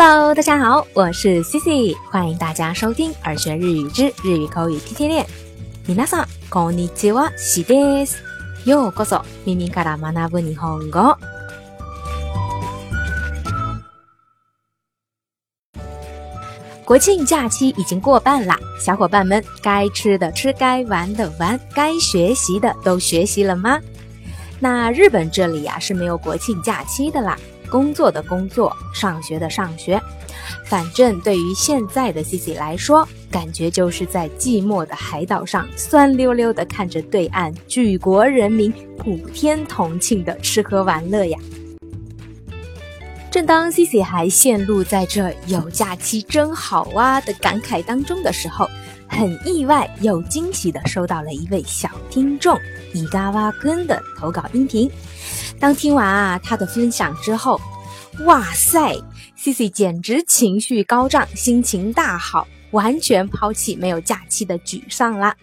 Hello，大家好，我是 Cici，欢迎大家收听耳学日语之日语口语天天练。皆さんこんにちは、しです。ようこそ耳から学ぶ日本語。国庆假期已经过半啦，小伙伴们该吃的吃，该玩的玩，该学习的都学习了吗？那日本这里呀是没有国庆假期的啦。 工作的工作，上学的上学，反正对于现在的 Cici 来说，感觉就是在寂寞的海岛上，酸溜溜的看着对岸举国人民普天同庆的吃喝玩乐呀。正当 Cici 还陷入在这有假期真好啊的感慨当中的时候，很意外又惊喜的收到了一位小听众伊嘎哇根的投稿音频。当听完啊他的分享之后，哇塞，C C 简直情绪高涨，心情大好，完全抛弃没有假期的沮丧啦。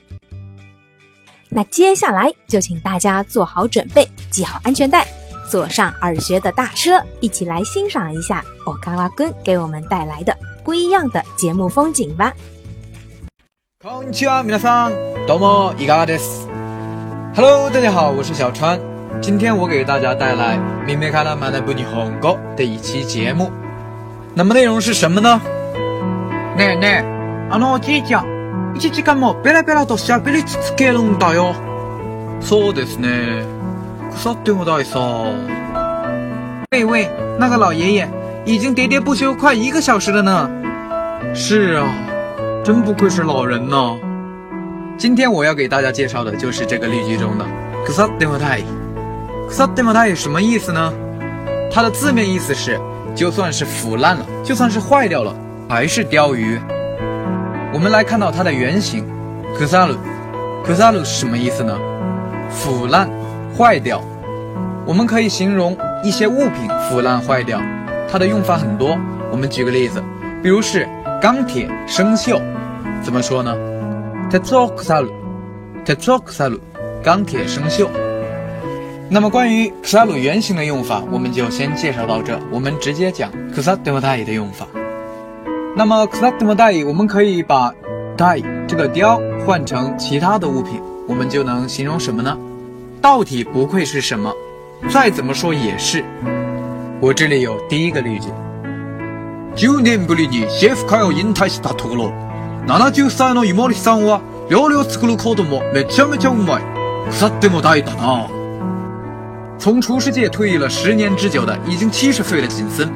那接下来就请大家做好准备，系好安全带，坐上耳学的大车，一起来欣赏一下我嘎哇根给我们带来的不一样的节目风景吧。こんにちは、皆さん、どうも、伊嘎です。Hello，大家好，我是小川。今天我给大家带来《明明卡拉马的不尼红歌》的一期节目。那么内容是什么呢？ねえねえ、あのおじいちゃん、一時間もベラベラと喋り続けるんだよ。そうですね。腐っても大さ。喂喂，那个老爷爷已经喋喋不休快一个小时了呢。是啊， 真不愧是老人呐。今天我要给大家介绍的就是这个例句中的“腐っても大”。腐っても大什么意思呢？它的字面意思是，就算是腐烂了，就算是坏掉了，还是鲷鱼。我们来看到它的原型，腐る。腐る是什么意思呢？腐烂、坏掉。我们可以形容一些物品腐烂坏掉，它的用法很多。我们举个例子，比如是钢铁生锈， 怎么说呢？鉄を腐る。鉄を腐る。钢铁生锈。那么关于 kusaru 原型的用法，我们就先介绍到这。我们直接讲 kusademodai 的用法。那么 kusademodai，我们可以把 dai 这个雕换成其他的物品，我们就能形容什么呢？到底不愧是什么？再怎么说也是。我这里有第一个例句。10年ぶりにシェフ会を引退したところ、 70歳の井森さんは料理を作ることもめちゃめちゃうまい。腐っても大だな。从厨师界退役了十年之久的已经七十岁的锦森，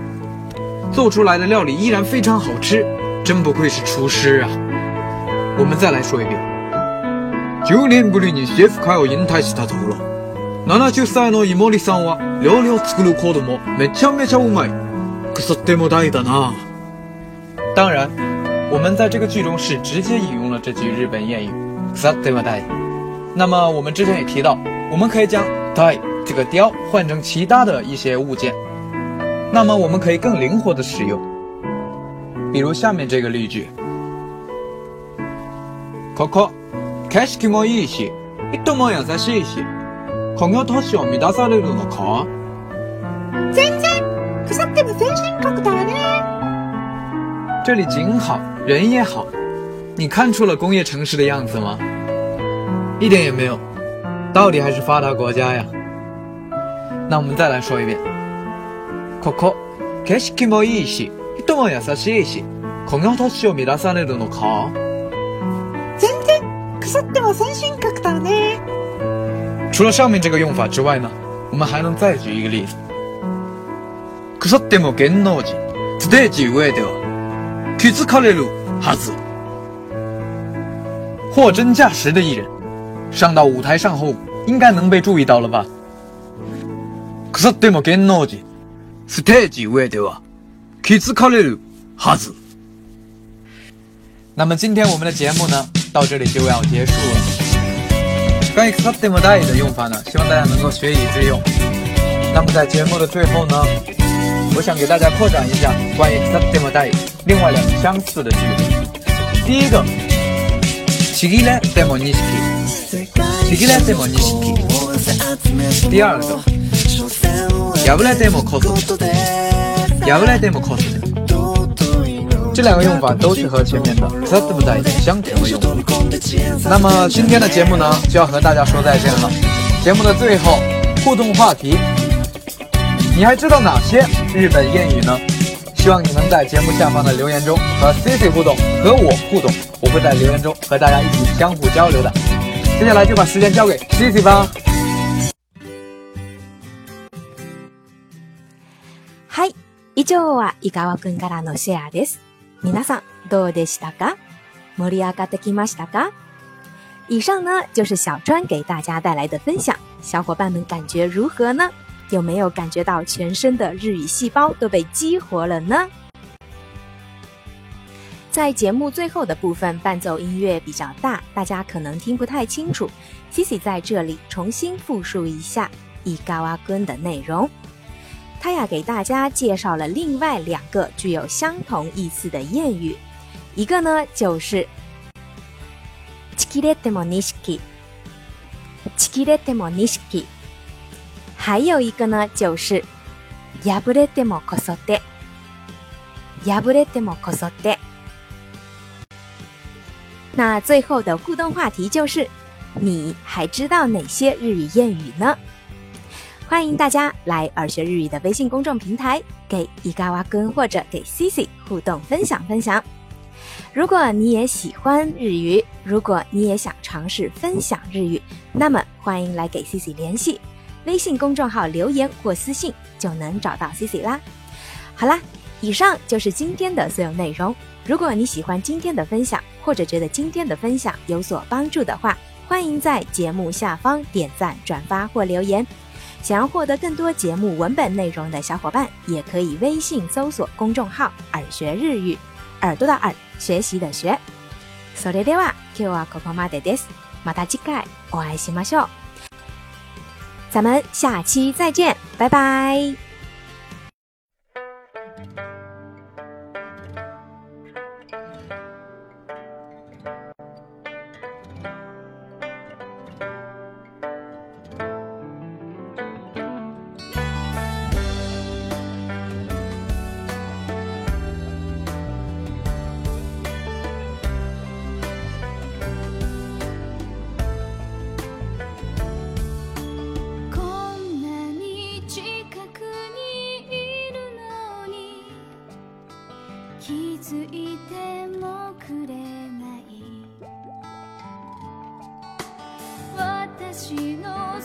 做出来的料理依然非常好吃，真不愧是厨师啊！我们再来说一遍。九年ぶりにシェフ会を引退したところ、70歳の井森さんは料理を作ることもめちゃめちゃうまい。腐っても大だな。当然， 我们在这个句中是直接引用了这句日本谚语“腐っても大”。那么我们之前也提到，我们可以将“大”。这个雕换成其他的一些物件，那么我们可以更灵活的使用。比如下面这个例句：ここ景色もいいし、人も優しいし、この都市を乱されるのか？ 这里景好，人也好，你看出了工业城市的样子吗？一点也没有，到底还是发达国家呀。那我们再来说一遍。ここ景色もいいし、人も優しいし、この都市を乱されるのか？全然腐っても先進国だね。除了上面这个用法之外呢，我们还能再举一个例子。腐っても芸能人、ステージ上では 気づかれるはず。货真价实的艺人，上到舞台上后，应该能被注意到了吧？腐っても芸能人、ステージ上では気づかれるはず。那么今天我们的节目呢，到这里就要结束了。关于腐っても大的用法呢，希望大家能够学以致用。那么在节目的最后呢， 我想给大家扩展一下关于腐っても大另外两个相似的句子。第一个，ちぎれても錦，ちぎれても錦。第二个。破れてもこそ破れてもこそ 这两个用法都是和前面的 s a t m a 相同的用法。那么今天的节目呢，就要和大家说再见了。节目的最后，互动话题， 你还知道哪些日本谚语呢？希望你能在节目下方的留言中和 Cici 互动，和我互动，我会在留言中和大家一起相互交流的。接下来就把时间交给 Cici 吧。はい。以上は伊川くんからのシェアです。皆さん、どうでしたか盛り上がってきましたか以上呢，就是小川给大家带来的分享。小伙伴们感觉如何呢？ 有没有感觉到全身的日语细胞都被激活了呢？在节目最后的部分，伴奏音乐比较大，大家可能听不太清楚。Cici 在这里重新复述一下伊高阿根的内容。他呀给大家介绍了另外两个具有相同意思的谚语，一个呢就是“チキレテモニシキ”，“チキレテモニシキ”。 还有一个呢，就是破れてもこそて、破れてもこそて。那最后的互动话题就是，你还知道哪些日语谚语呢？欢迎大家来耳学日语的微信公众平台，给伊嘎哇根或者给 Cici 互动分享分享。如果你也喜欢日语，如果你也想尝试分享日语，那么欢迎来给 Cici 联系。 微信公众号留言或私信就能找到 C C 啦。好啦，以上就是今天的所有内容。如果你喜欢今天的分享，或者觉得今天的分享有所帮助的话，欢迎在节目下方点赞、转发或留言。想要获得更多节目文本内容的小伙伴，也可以微信搜索公众号“耳学日语”，耳朵的耳，学习的学。それでは今日はここまでです。また次回お会いしましょう。 咱们下期再见，拜拜。気づいてもくれない。私の